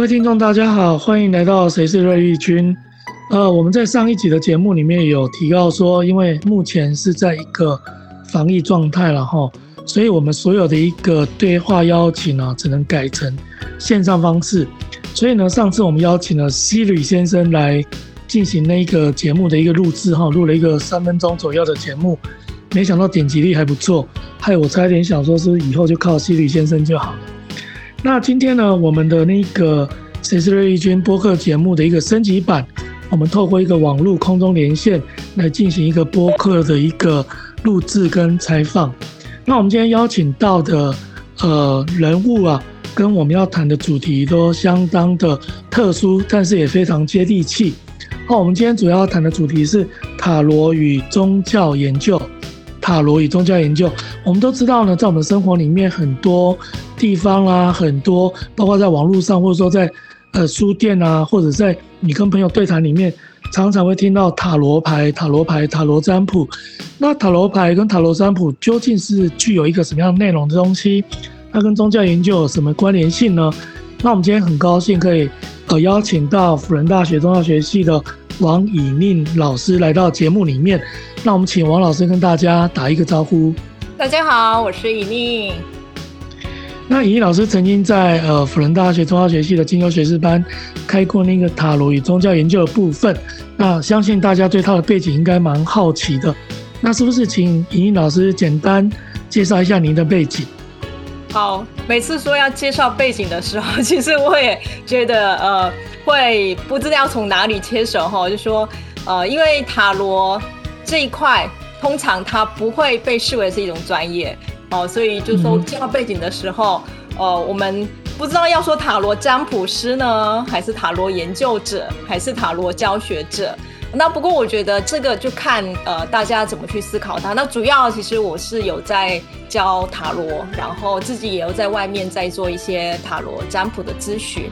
各位听众，大家好，欢迎来到谁是瑞丽君。呃，我们在上一集的节目里面有提到说，因为目前是在一个防疫状态了哈，所以我们所有的一个对话邀请呢，只能改成线上方式。所以呢，上次我们邀请了西吕先生来进行那个节目的一个录制哈，录了一个三分钟左右的节目，没想到点击率还不错，害我差点想说是以后就靠西吕先生就好了。那今天呢，我们的那个谁是瑞丽君播客节目的一个升级版，我们透过一个网络空中连线来进行一个播客的一个录制跟采访。那我们今天邀请到的呃人物啊，跟我们要谈的主题都相当的特殊，但是也非常接地气。那，我们今天主要谈的主题是塔罗与宗教研究。塔罗与宗教研究，我们都知道呢，在我们生活里面很多地方啊，很多包括在网络上，或者说在呃书店啊，或者在你跟朋友对谈里面，常常会听到塔罗牌、塔罗牌、塔罗占卜。那塔罗牌跟塔罗占卜究竟是具有一个什么样的内容的东西？它跟宗教研究有什么关联性呢？那我们今天很高兴可以呃邀请到辅仁大学宗教学系的王以宁老师来到节目里面。那我们请王老师跟大家打一个招呼。大家好，我是以宁。那尹老师曾经在呃辅仁大学宗教学系的进修学士班开过那个塔罗与宗教研究的部分。那相信大家对他的背景应该蛮好奇的。那是不是请尹老师简单介绍一下您的背景？好，每次说要介绍背景的时候，其实我也觉得呃会不知道要从哪里切手哈，就说呃因为塔罗。这一块通常它不会被视为是一种专业哦，所以就说介绍背景的时候，呃，我们不知道要说塔罗占卜师呢，还是塔罗研究者，还是塔罗教学者。那不过我觉得这个就看呃大家怎么去思考它。那主要其实我是有在教塔罗，然后自己也有在外面在做一些塔罗占卜的咨询。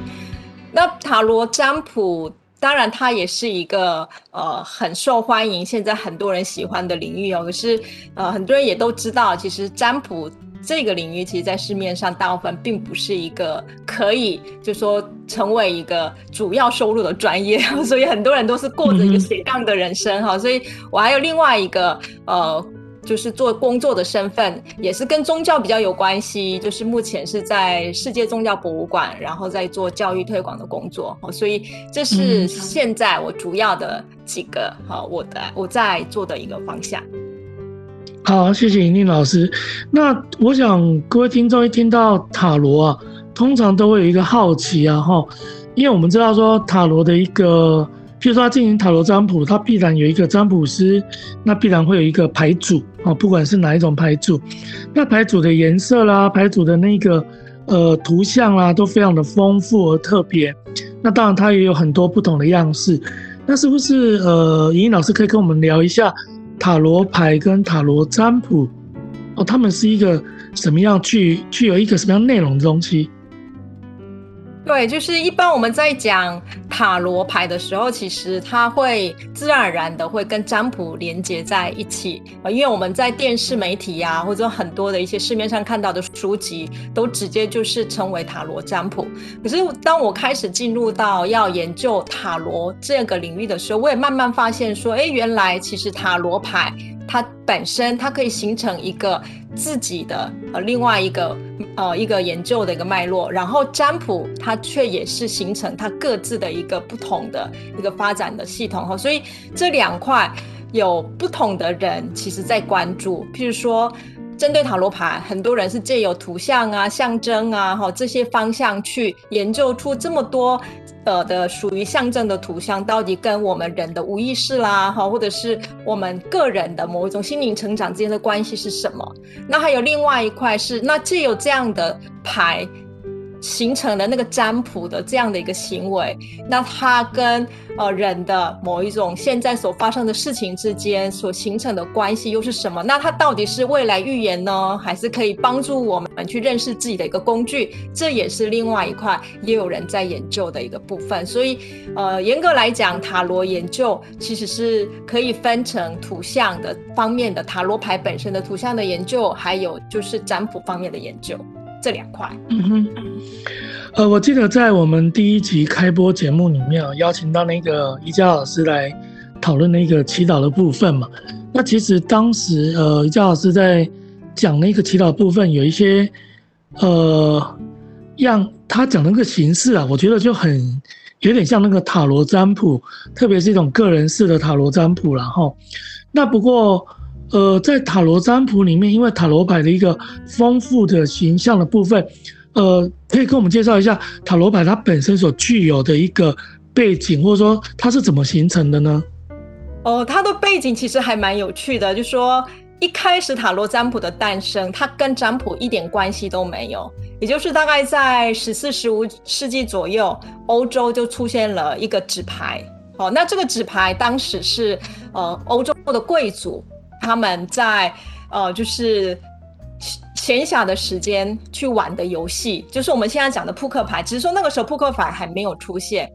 那塔罗占卜。当然，它也是一个呃很受欢迎，现在很多人喜欢的领域哦。可是呃，很多人也都知道，其实占卜这个领域，其实在市面上大部分并不是一个可以就说成为一个主要收入的专业，所以很多人都是过着一个斜杠的人生哈。所以我还有另外一个呃。就是做工作的身份，也是跟宗教比较有关系。就是目前是在世界宗教博物馆，然后在做教育推广的工作。所以这是现在我主要的几个好，我的我在做的一个方向。好，谢谢以宁老师。那我想各位听众一听到塔罗啊，通常都会有一个好奇啊，哈，因为我们知道说塔罗的一个。譬如说，他进行塔罗占卜，他必然有一个占卜师，那必然会有一个牌组啊，不管是哪一种牌组，那牌组的颜色啦，牌组的那个呃图像啦，都非常的丰富而特别。那当然，它也有很多不同的样式。那是不是呃，莹莹老师可以跟我们聊一下塔罗牌跟塔罗占卜哦？他们是一个什么样具具有一个什么样内容的东西？对，就是一般我们在讲塔罗牌的时候，其实它会自然而然的会跟占卜连接在一起，因为我们在电视媒体呀、或者很多的一些市面上看到的书籍，都直接就是称为塔罗占卜。可是当我开始进入到要研究塔罗这个领域的时候，我也慢慢发现说，哎，原来其实塔罗牌它本身它可以形成一个。自己的呃另外一个呃一个研究的一个脉络，然后占卜它却也是形成它各自的一个不同的一个发展的系统哈，所以这两块有不同的人其实在关注，譬如说。针对塔罗牌，很多人是借由图像啊、象征啊、哈这些方向去研究出这么多呃的属于象征的图像，到底跟我们人的无意识啦，哈，或者是我们个人的某一种心灵成长之间的关系是什么？那还有另外一块是，那借有这样的牌。形成了那个占卜的这样的一个行为，那它跟呃人的某一种现在所发生的事情之间所形成的关系又是什么？那它到底是未来预言呢，还是可以帮助我们去认识自己的一个工具？这也是另外一块也有人在研究的一个部分。所以，呃，严格来讲，塔罗研究其实是可以分成图像的方面的塔罗牌本身的图像的研究，还有就是占卜方面的研究。这两块。嗯哼，呃，我记得在我们第一集开播节目里面邀请到那个宜家老师来讨论那个祈祷的部分嘛。那其实当时呃，宜家老师在讲那个祈祷部分有一些呃，让他讲那个形式啊，我觉得就很有点像那个塔罗占卜，特别是一种个人式的塔罗占卜，然后那不过。呃，在塔罗占卜里面，因为塔罗牌的一个丰富的形象的部分，呃，可以跟我们介绍一下塔罗牌它本身所具有的一个背景，或者说它是怎么形成的呢？哦，它的背景其实还蛮有趣的，就说一开始塔罗占卜的诞生，它跟占卜一点关系都没有，也就是大概在十四、十五世纪左右，欧洲就出现了一个纸牌。哦，那这个纸牌当时是呃欧洲的贵族。他们在呃，就是闲暇的时间去玩的游戏，就是我们现在讲的扑克牌。只是说那个时候扑克牌还没有出现。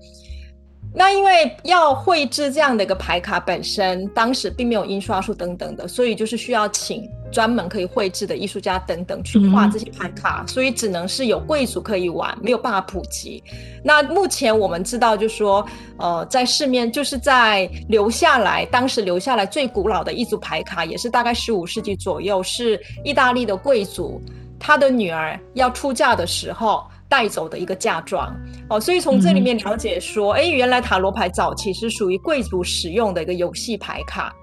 那因为要绘制这样的一个牌卡本身，当时并没有印刷术等等的，所以就是需要请专门可以绘制的艺术家等等去画这些牌卡，所以只能是有贵族可以玩，没有办法普及。那目前我们知道，就是说，呃，在市面就是在留下来，当时留下来最古老的一组牌卡，也是大概十五世纪左右，是意大利的贵族他的女儿要出嫁的时候。带走的一个嫁妆哦，所以从这里面了解说，哎、嗯，原来塔罗牌早期是属于贵族使用的一个游戏牌卡。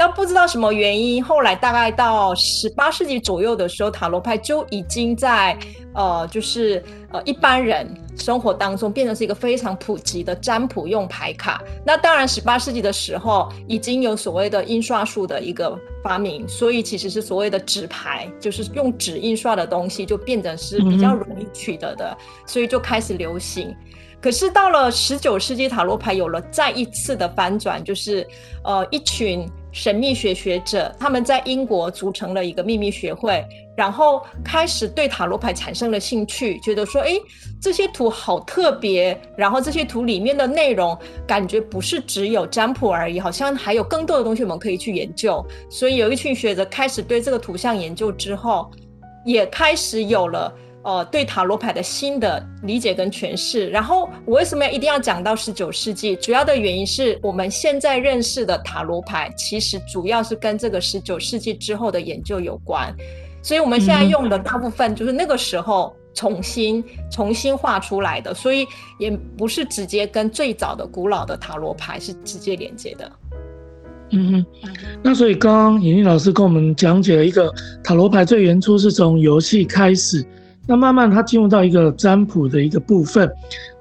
那不知道什么原因，后来大概到十八世纪左右的时候，塔罗牌就已经在呃，就是呃一般人生活当中变成是一个非常普及的占卜用牌卡。那当然，十八世纪的时候已经有所谓的印刷术的一个发明，所以其实是所谓的纸牌，就是用纸印刷的东西就变成是比较容易取得的，嗯、所以就开始流行。可是到了十九世纪，塔罗牌有了再一次的翻转，就是呃一群。神秘学学者他们在英国组成了一个秘密学会，然后开始对塔罗牌产生了兴趣，觉得说，哎，这些图好特别，然后这些图里面的内容感觉不是只有占卜而已，好像还有更多的东西我们可以去研究。所以有一群学者开始对这个图像研究之后，也开始有了。呃，对塔罗牌的新的理解跟诠释，然后我为什么要一定要讲到十九世纪？主要的原因是我们现在认识的塔罗牌，其实主要是跟这个十九世纪之后的研究有关，所以我们现在用的大部分就是那个时候重新重新画出来的，所以也不是直接跟最早的古老的塔罗牌是直接连接的。嗯哼，那所以刚刚尹丽老师跟我们讲解了一个塔罗牌最原初是从游戏开始。那慢慢它进入到一个占卜的一个部分，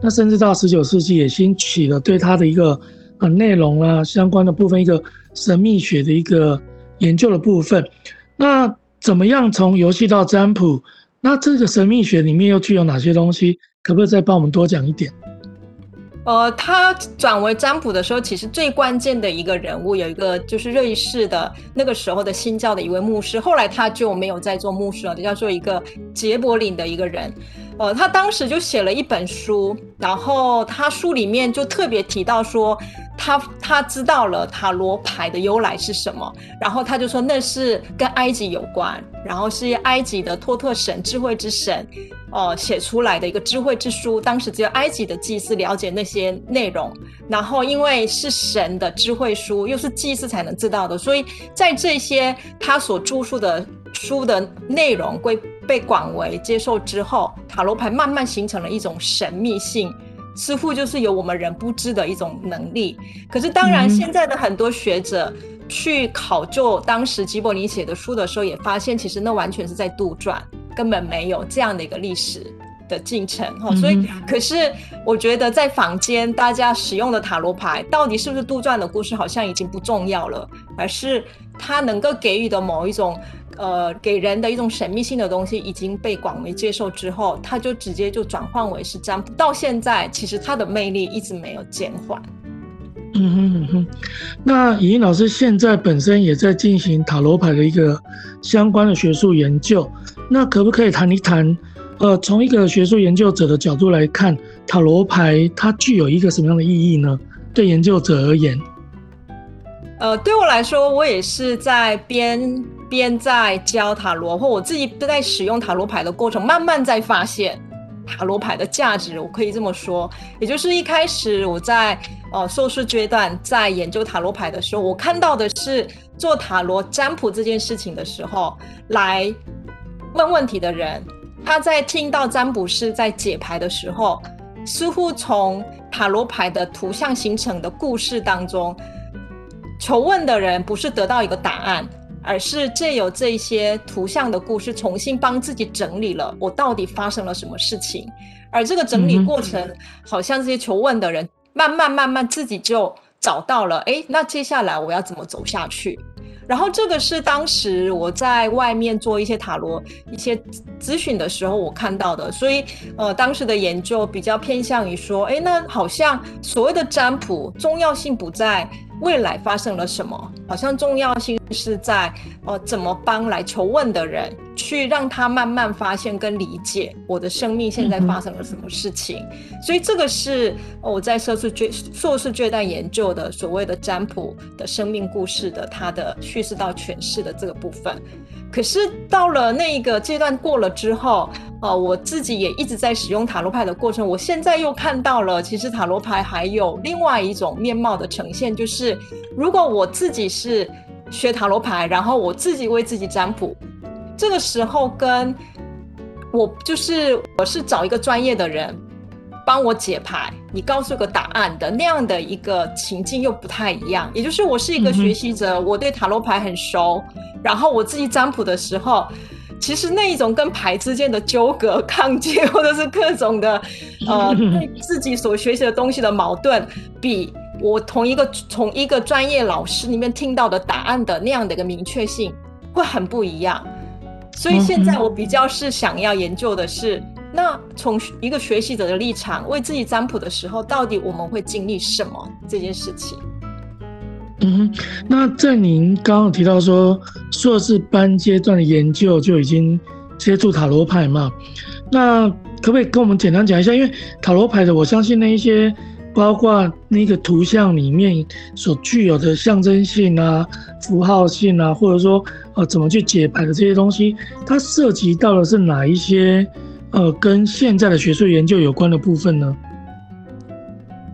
那甚至到十九世纪也兴起了对它的一个呃内容啊相关的部分，一个神秘学的一个研究的部分。那怎么样从游戏到占卜？那这个神秘学里面又具有哪些东西？可不可以再帮我们多讲一点？呃，他转为占卜的时候，其实最关键的一个人物有一个，就是瑞士的那个时候的新教的一位牧师，后来他就没有再做牧师了，就叫做一个杰柏林的一个人。呃，他当时就写了一本书，然后他书里面就特别提到说。他他知道了塔罗牌的由来是什么，然后他就说那是跟埃及有关，然后是埃及的托特神智慧之神，哦、写出来的一个智慧之书。当时只有埃及的祭司了解那些内容，然后因为是神的智慧书，又是祭司才能知道的，所以在这些他所著述的书的内容归被广为接受之后，塔罗牌慢慢形成了一种神秘性。似乎就是有我们人不知的一种能力，可是当然，现在的很多学者去考究当时吉伯尼写的书的时候，也发现其实那完全是在杜撰，根本没有这样的一个历史的进程哈。所以，可是我觉得在坊间大家使用的塔罗牌，到底是不是杜撰的故事，好像已经不重要了，而是它能够给予的某一种。呃，给人的一种神秘性的东西已经被广为接受之后，它就直接就转换为是占卜。到现在，其实它的魅力一直没有减缓。嗯哼嗯哼。那尹老师现在本身也在进行塔罗牌的一个相关的学术研究，那可不可以谈一谈？呃，从一个学术研究者的角度来看，塔罗牌它具有一个什么样的意义呢？对研究者而言，呃，对我来说，我也是在边。边在教塔罗，或我自己都在使用塔罗牌的过程，慢慢在发现塔罗牌的价值。我可以这么说，也就是一开始我在呃硕士阶段在研究塔罗牌的时候，我看到的是做塔罗占卜这件事情的时候，来问问题的人，他在听到占卜师在解牌的时候，似乎从塔罗牌的图像形成的故事当中。求问的人不是得到一个答案，而是借由这些图像的故事，重新帮自己整理了我到底发生了什么事情。而这个整理过程，好像这些求问的人慢慢慢慢自己就找到了，诶，那接下来我要怎么走下去？然后这个是当时我在外面做一些塔罗一些咨询的时候我看到的，所以呃当时的研究比较偏向于说，哎，那好像所谓的占卜重要性不在未来发生了什么，好像重要性是在哦怎么帮来求问的人去让他慢慢发现跟理解我的生命现在发生了什么事情，所以这个是我在硕士阶硕士阶段研究的所谓的占卜的生命故事的它的。叙事到诠释的这个部分，可是到了那一个阶段过了之后，呃，我自己也一直在使用塔罗牌的过程。我现在又看到了，其实塔罗牌还有另外一种面貌的呈现，就是如果我自己是学塔罗牌，然后我自己为自己占卜，这个时候跟我就是我是找一个专业的人。帮我解牌，你告诉个答案的那样的一个情境又不太一样。也就是我是一个学习者，嗯、我对塔罗牌很熟，然后我自己占卜的时候，其实那一种跟牌之间的纠葛、抗拒，或者是各种的呃 对自己所学习的东西的矛盾，比我同一个从一个专业老师里面听到的答案的那样的一个明确性会很不一样。所以现在我比较是想要研究的是。那从一个学习者的立场为自己占卜的时候，到底我们会经历什么这件事情？嗯哼，那在您刚刚提到说硕士班阶段的研究就已经接触塔罗牌嘛？那可不可以跟我们简单讲一下？因为塔罗牌的，我相信那一些包括那个图像里面所具有的象征性啊、符号性啊，或者说呃怎么去解牌的这些东西，它涉及到的是哪一些？呃，跟现在的学术研究有关的部分呢？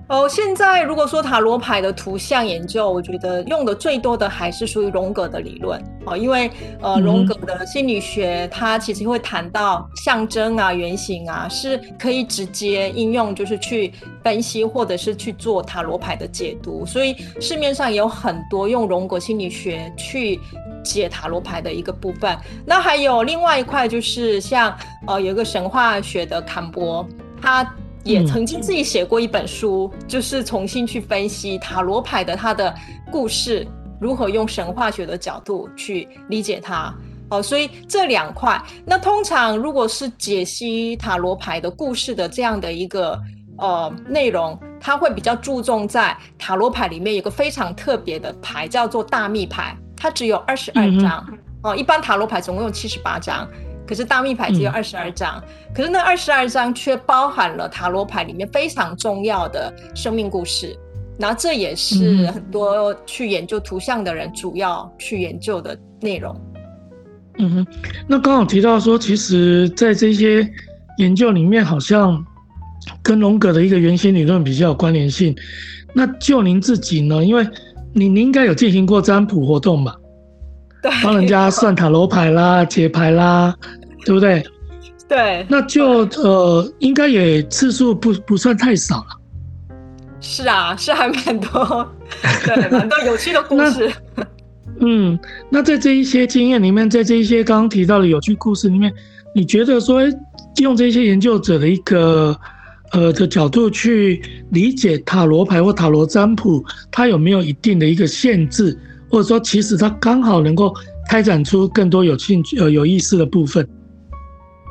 哦，现在如果说塔罗牌的图像研究，我觉得用的最多的还是属于荣格的理论哦，因为呃，荣格的心理学它其实会谈到象征啊、原型啊，是可以直接应用，就是去分析或者是去做塔罗牌的解读，所以市面上也有很多用荣格心理学去。解塔罗牌的一个部分，那还有另外一块，就是像呃，有一个神话学的坎博，他也曾经自己写过一本书，嗯、就是重新去分析塔罗牌的它的故事，如何用神话学的角度去理解它。哦、呃，所以这两块，那通常如果是解析塔罗牌的故事的这样的一个呃内容，它会比较注重在塔罗牌里面有个非常特别的牌，叫做大密牌。它只有二十二张哦，一般塔罗牌总共有七十八张，可是大密牌只有二十二张，嗯、可是那二十二张却包含了塔罗牌里面非常重要的生命故事，然后这也是很多去研究图像的人主要去研究的内容。嗯哼，那刚好提到说，其实在这些研究里面，好像跟荣格的一个原型理论比较有关联性。那就您自己呢？因为你你应该有进行过占卜活动吧？对，帮人家算塔罗牌啦、解牌啦，对不对？对，那就呃，应该也次数不不算太少了。是啊，是还蛮多，对，蛮多有趣的故事。嗯，那在这一些经验里面，在这一些刚刚提到的有趣故事里面，你觉得说用这些研究者的一个。呃的角度去理解塔罗牌或塔罗占卜，它有没有一定的一个限制，或者说其实它刚好能够开展出更多有兴趣呃有意思的部分？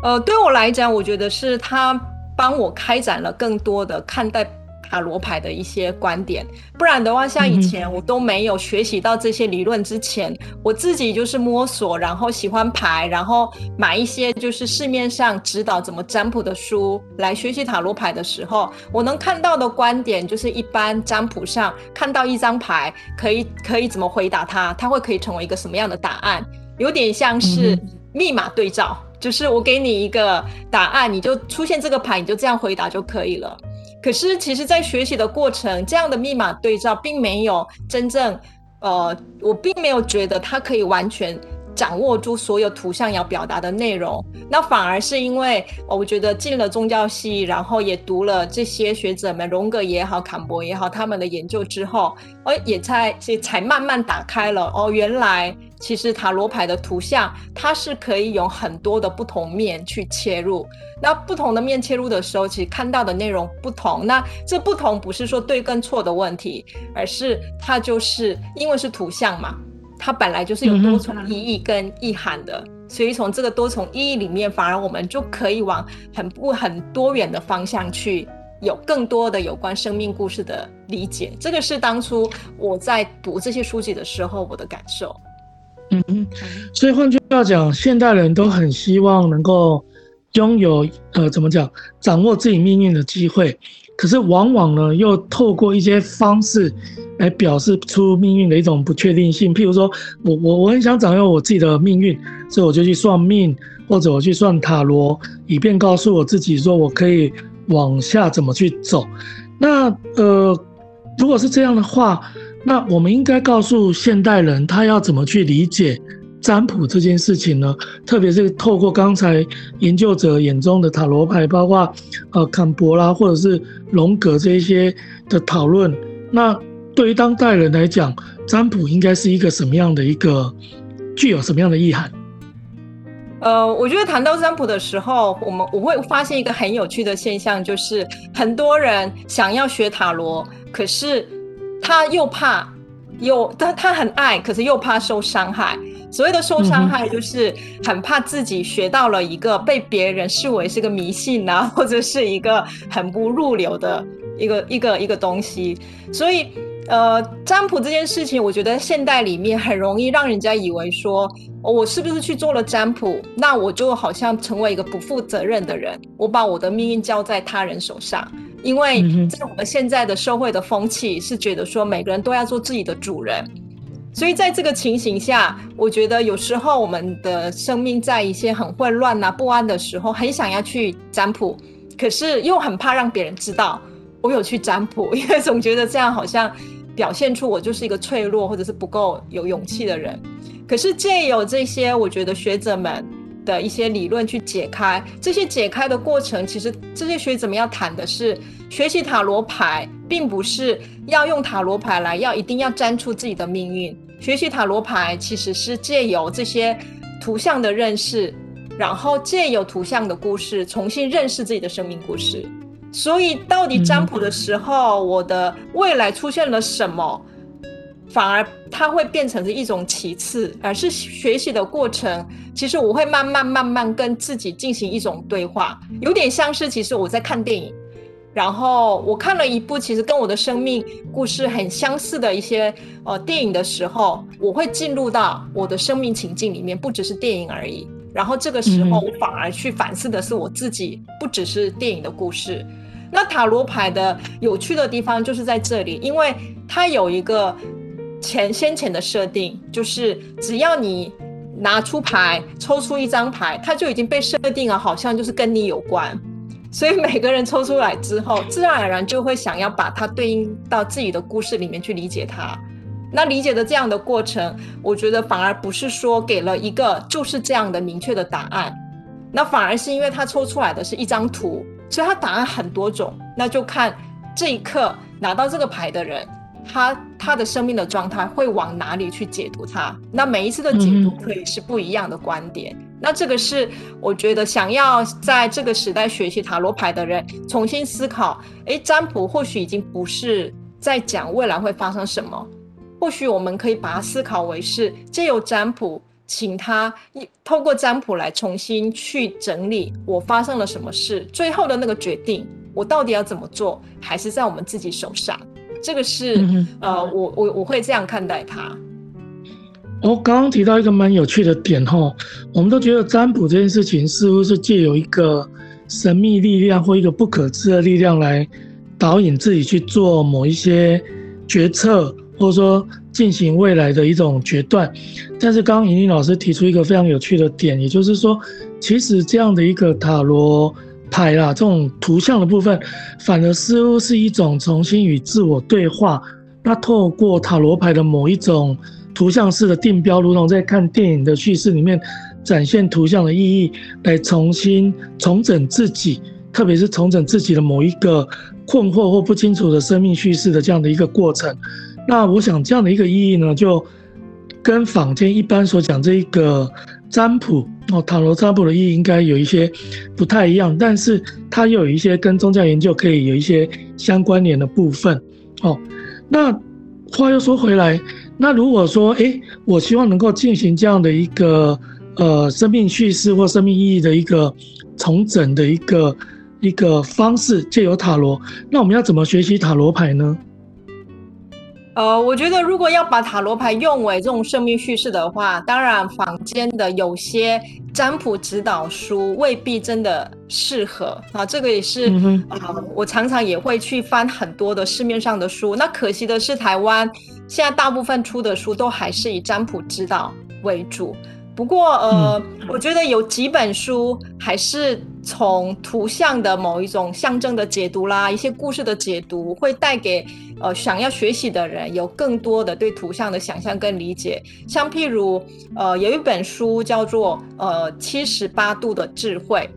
呃，对我来讲，我觉得是它帮我开展了更多的看待。塔罗牌的一些观点，不然的话，像以前我都没有学习到这些理论之前，嗯、我自己就是摸索，然后喜欢牌，然后买一些就是市面上指导怎么占卜的书来学习塔罗牌的时候，我能看到的观点就是一般占卜上看到一张牌，可以可以怎么回答它，它会可以成为一个什么样的答案。有点像是密码对照，嗯、就是我给你一个答案，你就出现这个牌，你就这样回答就可以了。可是其实，在学习的过程，这样的密码对照并没有真正，呃，我并没有觉得它可以完全。掌握住所有图像要表达的内容，那反而是因为我觉得进了宗教系，然后也读了这些学者们荣格也好、坎伯也好他们的研究之后，哦，也才也才慢慢打开了哦，原来其实塔罗牌的图像它是可以有很多的不同面去切入，那不同的面切入的时候，其实看到的内容不同，那这不同不是说对跟错的问题，而是它就是因为是图像嘛。它本来就是有多重意义跟意涵的，所以从这个多重意义里面，反而我们就可以往很不很多元的方向去有更多的有关生命故事的理解。这个是当初我在读这些书籍的时候我的感受。嗯嗯，所以换句话讲，现代人都很希望能够拥有呃，怎么讲，掌握自己命运的机会。可是往往呢，又透过一些方式来表示出命运的一种不确定性。譬如说，我我我很想掌握我自己的命运，所以我就去算命，或者我去算塔罗，以便告诉我自己说我可以往下怎么去走。那呃，如果是这样的话，那我们应该告诉现代人他要怎么去理解占卜这件事情呢，特别是透过刚才研究者眼中的塔罗牌，包括呃坎伯拉或者是荣格这一些的讨论，那对于当代人来讲，占卜应该是一个什么样的一个具有什么样的意涵？呃，我觉得谈到占卜的时候，我们我会发现一个很有趣的现象，就是很多人想要学塔罗，可是他又怕，又他他很爱，可是又怕受伤害。所谓的受伤害，就是很怕自己学到了一个被别人视为是个迷信啊，或者是一个很不入流的一个一个一个东西。所以，呃，占卜这件事情，我觉得现代里面很容易让人家以为说，哦，我是不是去做了占卜，那我就好像成为一个不负责任的人，我把我的命运交在他人手上。因为在我们现在的社会的风气是觉得说，每个人都要做自己的主人。所以在这个情形下，我觉得有时候我们的生命在一些很混乱啊、不安的时候，很想要去占卜，可是又很怕让别人知道我有去占卜，因为总觉得这样好像表现出我就是一个脆弱或者是不够有勇气的人。可是借由这些，我觉得学者们的一些理论去解开这些解开的过程，其实这些学者们要谈的是，学习塔罗牌，并不是要用塔罗牌来要一定要占出自己的命运。学习塔罗牌其实是借由这些图像的认识，然后借由图像的故事重新认识自己的生命故事。所以，到底占卜的时候，我的未来出现了什么，反而它会变成是一种其次，而是学习的过程。其实我会慢慢慢慢跟自己进行一种对话，有点像是其实我在看电影。然后我看了一部其实跟我的生命故事很相似的一些呃电影的时候，我会进入到我的生命情境里面，不只是电影而已。然后这个时候我反而去反思的是我自己，不只是电影的故事。那塔罗牌的有趣的地方就是在这里，因为它有一个前先前的设定，就是只要你拿出牌，抽出一张牌，它就已经被设定了，好像就是跟你有关。所以每个人抽出来之后，自然而然就会想要把它对应到自己的故事里面去理解它。那理解的这样的过程，我觉得反而不是说给了一个就是这样的明确的答案，那反而是因为他抽出来的是一张图，所以他答案很多种。那就看这一刻拿到这个牌的人，他他的生命的状态会往哪里去解读它。那每一次的解读可以是不一样的观点。那这个是我觉得想要在这个时代学习塔罗牌的人重新思考，诶，占卜或许已经不是在讲未来会发生什么，或许我们可以把它思考为是借由占卜，请他一透过占卜来重新去整理我发生了什么事，最后的那个决定，我到底要怎么做，还是在我们自己手上。这个是、嗯、呃，我我我会这样看待它。我刚刚提到一个蛮有趣的点哈，我们都觉得占卜这件事情似乎是借由一个神秘力量或一个不可知的力量来导引自己去做某一些决策，或或者说进行未来的一种决断。但是刚刚莹莹老师提出一个非常有趣的点，也就是说，其实这样的一个塔罗牌啦，这种图像的部分，反而似乎是一种重新与自我对话。那透过塔罗牌的某一种图像式的定标，如同在看电影的叙事里面展现图像的意义，来重新重整自己，特别是重整自己的某一个困惑或不清楚的生命叙事的这样的一个过程。那我想这样的一个意义呢，就跟坊间一般所讲这一个占卜哦，塔罗占卜的意义应该有一些不太一样，但是它又有一些跟宗教研究可以有一些相关联的部分哦。那话又说回来，那如果说，诶，我希望能够进行这样的一个呃生命叙事或生命意义的一个重整的一个一个方式，借由塔罗，那我们要怎么学习塔罗牌呢？呃，我觉得如果要把塔罗牌用为这种生命叙事的话，当然坊间的有些占卜指导书未必真的适合啊。这个也是，嗯、呃，我常常也会去翻很多的市面上的书。那可惜的是，台湾现在大部分出的书都还是以占卜指导为主。不过，呃，嗯、我觉得有几本书还是从图像的某一种象征的解读啦，一些故事的解读，会带给呃想要学习的人有更多的对图像的想象跟理解。像譬如，呃，有一本书叫做呃七十八度的智慧，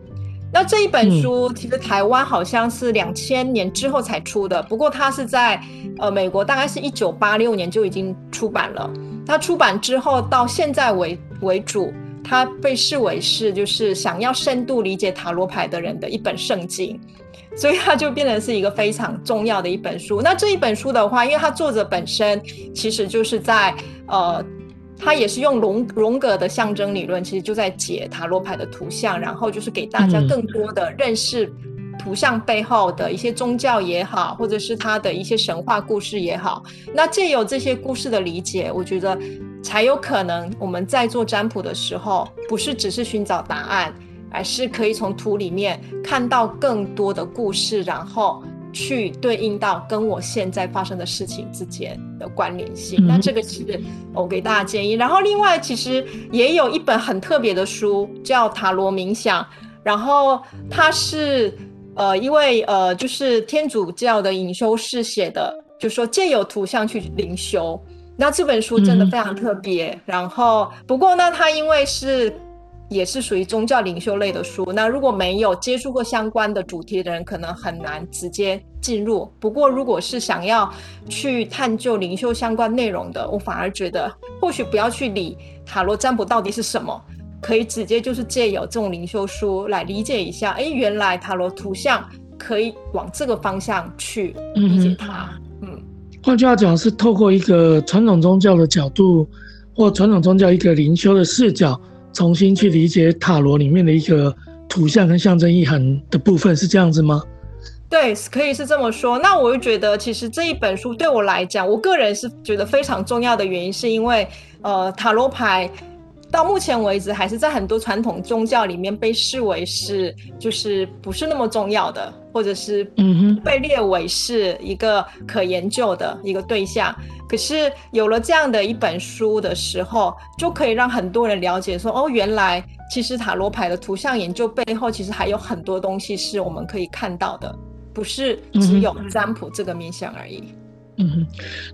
那这一本书其实台湾好像是两千年之后才出的，不过它是在呃美国大概是一九八六年就已经出版了。它出版之后到现在为为主，它被视为是就是想要深度理解塔罗牌的人的一本圣经，所以它就变成是一个非常重要的一本书。那这一本书的话，因为它作者本身其实就是在呃，他也是用荣荣格的象征理论，其实就在解塔罗牌的图像，然后就是给大家更多的认识。图像背后的一些宗教也好，或者是他的一些神话故事也好，那借由这些故事的理解，我觉得才有可能我们在做占卜的时候，不是只是寻找答案，而是可以从图里面看到更多的故事，然后去对应到跟我现在发生的事情之间的关联性。那这个是我给大家建议。然后另外，其实也有一本很特别的书叫《塔罗冥想》，然后它是。呃，一位呃，就是天主教的隐修士写的，就是说借由图像去灵修。那这本书真的非常特别。嗯、然后，不过呢，它因为是也是属于宗教领袖类的书，那如果没有接触过相关的主题的人，可能很难直接进入。不过，如果是想要去探究灵修相关内容的，我反而觉得或许不要去理塔罗占卜到底是什么。可以直接就是借由这种灵修书来理解一下，哎，原来塔罗图像可以往这个方向去理解它。嗯，嗯，换句话讲，是透过一个传统宗教的角度，或传统宗教一个灵修的视角，重新去理解塔罗里面的一个图像跟象征意涵的部分，是这样子吗？对，可以是这么说。那我就觉得，其实这一本书对我来讲，我个人是觉得非常重要的原因，是因为呃，塔罗牌。到目前为止，还是在很多传统宗教里面被视为是，就是不是那么重要的，或者是被列为是一个可研究的一个对象。可是有了这样的一本书的时候，就可以让很多人了解说，哦，原来其实塔罗牌的图像研究背后，其实还有很多东西是我们可以看到的，不是只有占卜这个面向而已。嗯哼，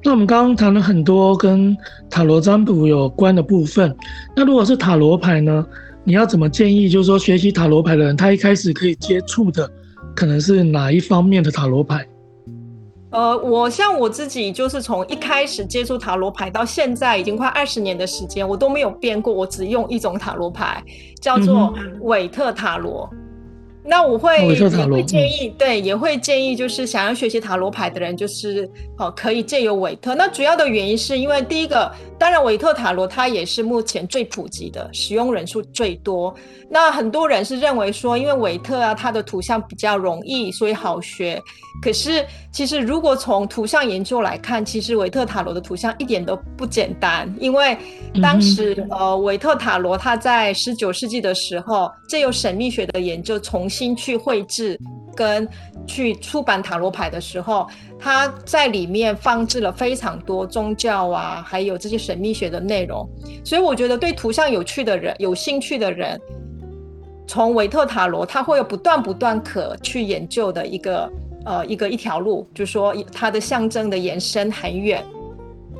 那我们刚刚谈了很多跟塔罗占卜有关的部分。那如果是塔罗牌呢？你要怎么建议？就是说，学习塔罗牌的人，他一开始可以接触的，可能是哪一方面的塔罗牌？呃，我像我自己，就是从一开始接触塔罗牌到现在，已经快二十年的时间，我都没有变过。我只用一种塔罗牌，叫做韦特塔罗。嗯那我会也会建议，对，也会建议，就是想要学习塔罗牌的人，就是哦，可以借由韦特。那主要的原因是因为第一个，当然韦特塔罗它也是目前最普及的，使用人数最多。那很多人是认为说，因为韦特啊，它的图像比较容易，所以好学。可是其实如果从图像研究来看，其实韦特塔罗的图像一点都不简单，因为当时、嗯、呃韦特塔罗它在十九世纪的时候，借由神秘学的研究重新去绘制跟去出版塔罗牌的时候，他在里面放置了非常多宗教啊，还有这些神秘学的内容。所以我觉得对图像有趣的人、有兴趣的人，从维特塔罗，他会有不断不断可去研究的一个呃一个一条路，就是说它的象征的延伸很远。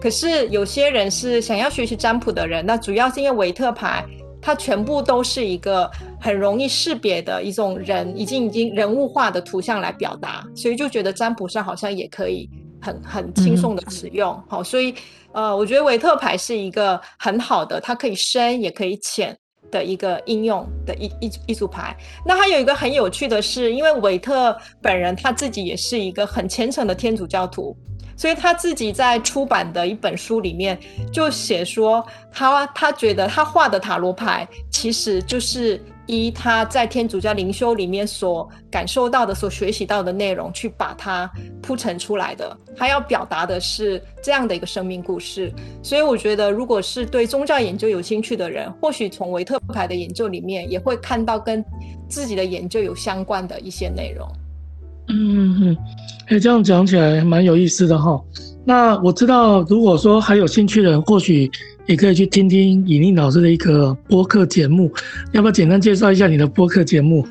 可是有些人是想要学习占卜的人，那主要是因为维特牌。它全部都是一个很容易识别的一种人，已经已经人物化的图像来表达，所以就觉得占卜上好像也可以很很轻松的使用。好、嗯，所以呃，我觉得维特牌是一个很好的，它可以深也可以浅的一个应用的一一一组牌。那还有一个很有趣的是，因为维特本人他自己也是一个很虔诚的天主教徒。所以他自己在出版的一本书里面就写说他，他觉得他画的塔罗牌其实就是依他在天主教灵修里面所感受到的、所学习到的内容去把它铺陈出来的。他要表达的是这样的一个生命故事。所以我觉得，如果是对宗教研究有兴趣的人，或许从维特牌的研究里面也会看到跟自己的研究有相关的一些内容。嗯嗯，哎，这样讲起来蛮有意思的哈。那我知道，如果说还有兴趣的人，或许也可以去听听尹宁老师的一个播客节目。要不要简单介绍一下你的播客节目？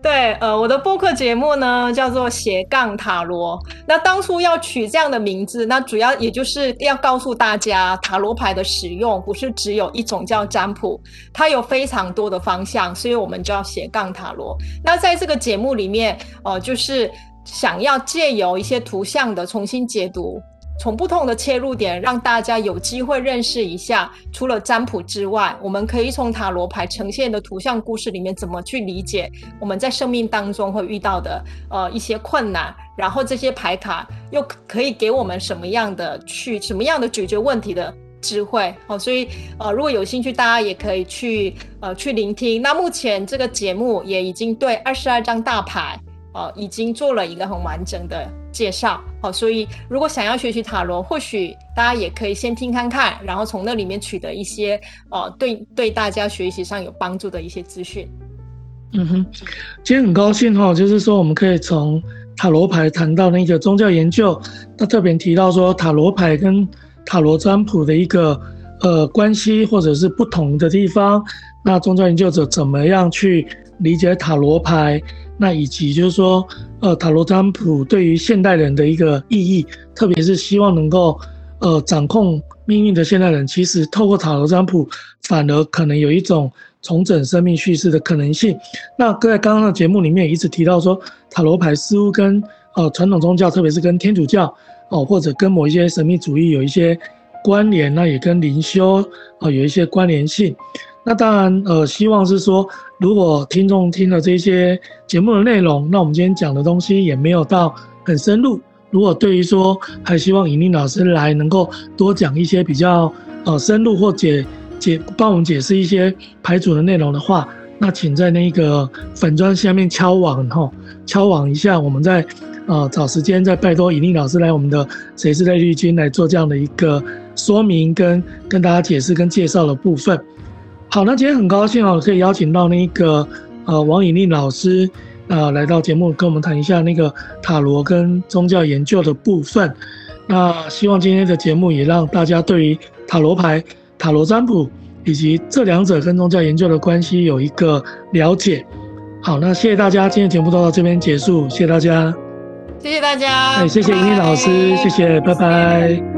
对，呃，我的播客节目呢叫做斜杠塔罗。那当初要取这样的名字，那主要也就是要告诉大家，塔罗牌的使用不是只有一种叫占卜，它有非常多的方向，所以我们叫斜杠塔罗。那在这个节目里面，呃，就是想要借由一些图像的重新解读。从不同的切入点，让大家有机会认识一下，除了占卜之外，我们可以从塔罗牌呈现的图像故事里面，怎么去理解我们在生命当中会遇到的呃一些困难，然后这些牌卡又可以给我们什么样的去什么样的解决问题的智慧。哦，所以呃如果有兴趣，大家也可以去呃去聆听。那目前这个节目也已经对二十二张大牌。呃，已经做了一个很完整的介绍，好，所以如果想要学习塔罗，或许大家也可以先听看看，然后从那里面取得一些呃，对对大家学习上有帮助的一些资讯。嗯哼，今天很高兴哈，就是说我们可以从塔罗牌谈到那个宗教研究，他特别提到说塔罗牌跟塔罗占卜的一个呃关系或者是不同的地方，那宗教研究者怎么样去理解塔罗牌？那以及就是说，呃，塔罗占卜对于现代人的一个意义，特别是希望能够，呃，掌控命运的现代人，其实透过塔罗占卜，反而可能有一种重整生命叙事的可能性。那在刚刚的节目里面一直提到说，塔罗牌似乎跟呃传统宗教，特别是跟天主教哦、或者跟某一些神秘主义有一些关联，那也跟灵修啊、有一些关联性。那当然，呃，希望是说，如果听众听了这些节目的内容，那我们今天讲的东西也没有到很深入。如果对于说，还希望尹宁老师来能够多讲一些比较呃深入或解解帮我们解释一些牌组的内容的话，那请在那个粉砖下面敲网哈，敲网一下，我们再呃找时间再拜托尹宁老师来我们的谁是类绿军来做这样的一个说明跟跟大家解释跟介绍的部分。好，那今天很高兴哦，可以邀请到那个呃王以令老师呃来到节目跟我们谈一下那个塔罗跟宗教研究的部分。那希望今天的节目也让大家对于塔罗牌、塔罗占卜以及这两者跟宗教研究的关系有一个了解。好，那谢谢大家，今天节目都到这边结束，谢谢大家，谢谢大家，哎，谢谢尹俐老师，谢谢，拜拜。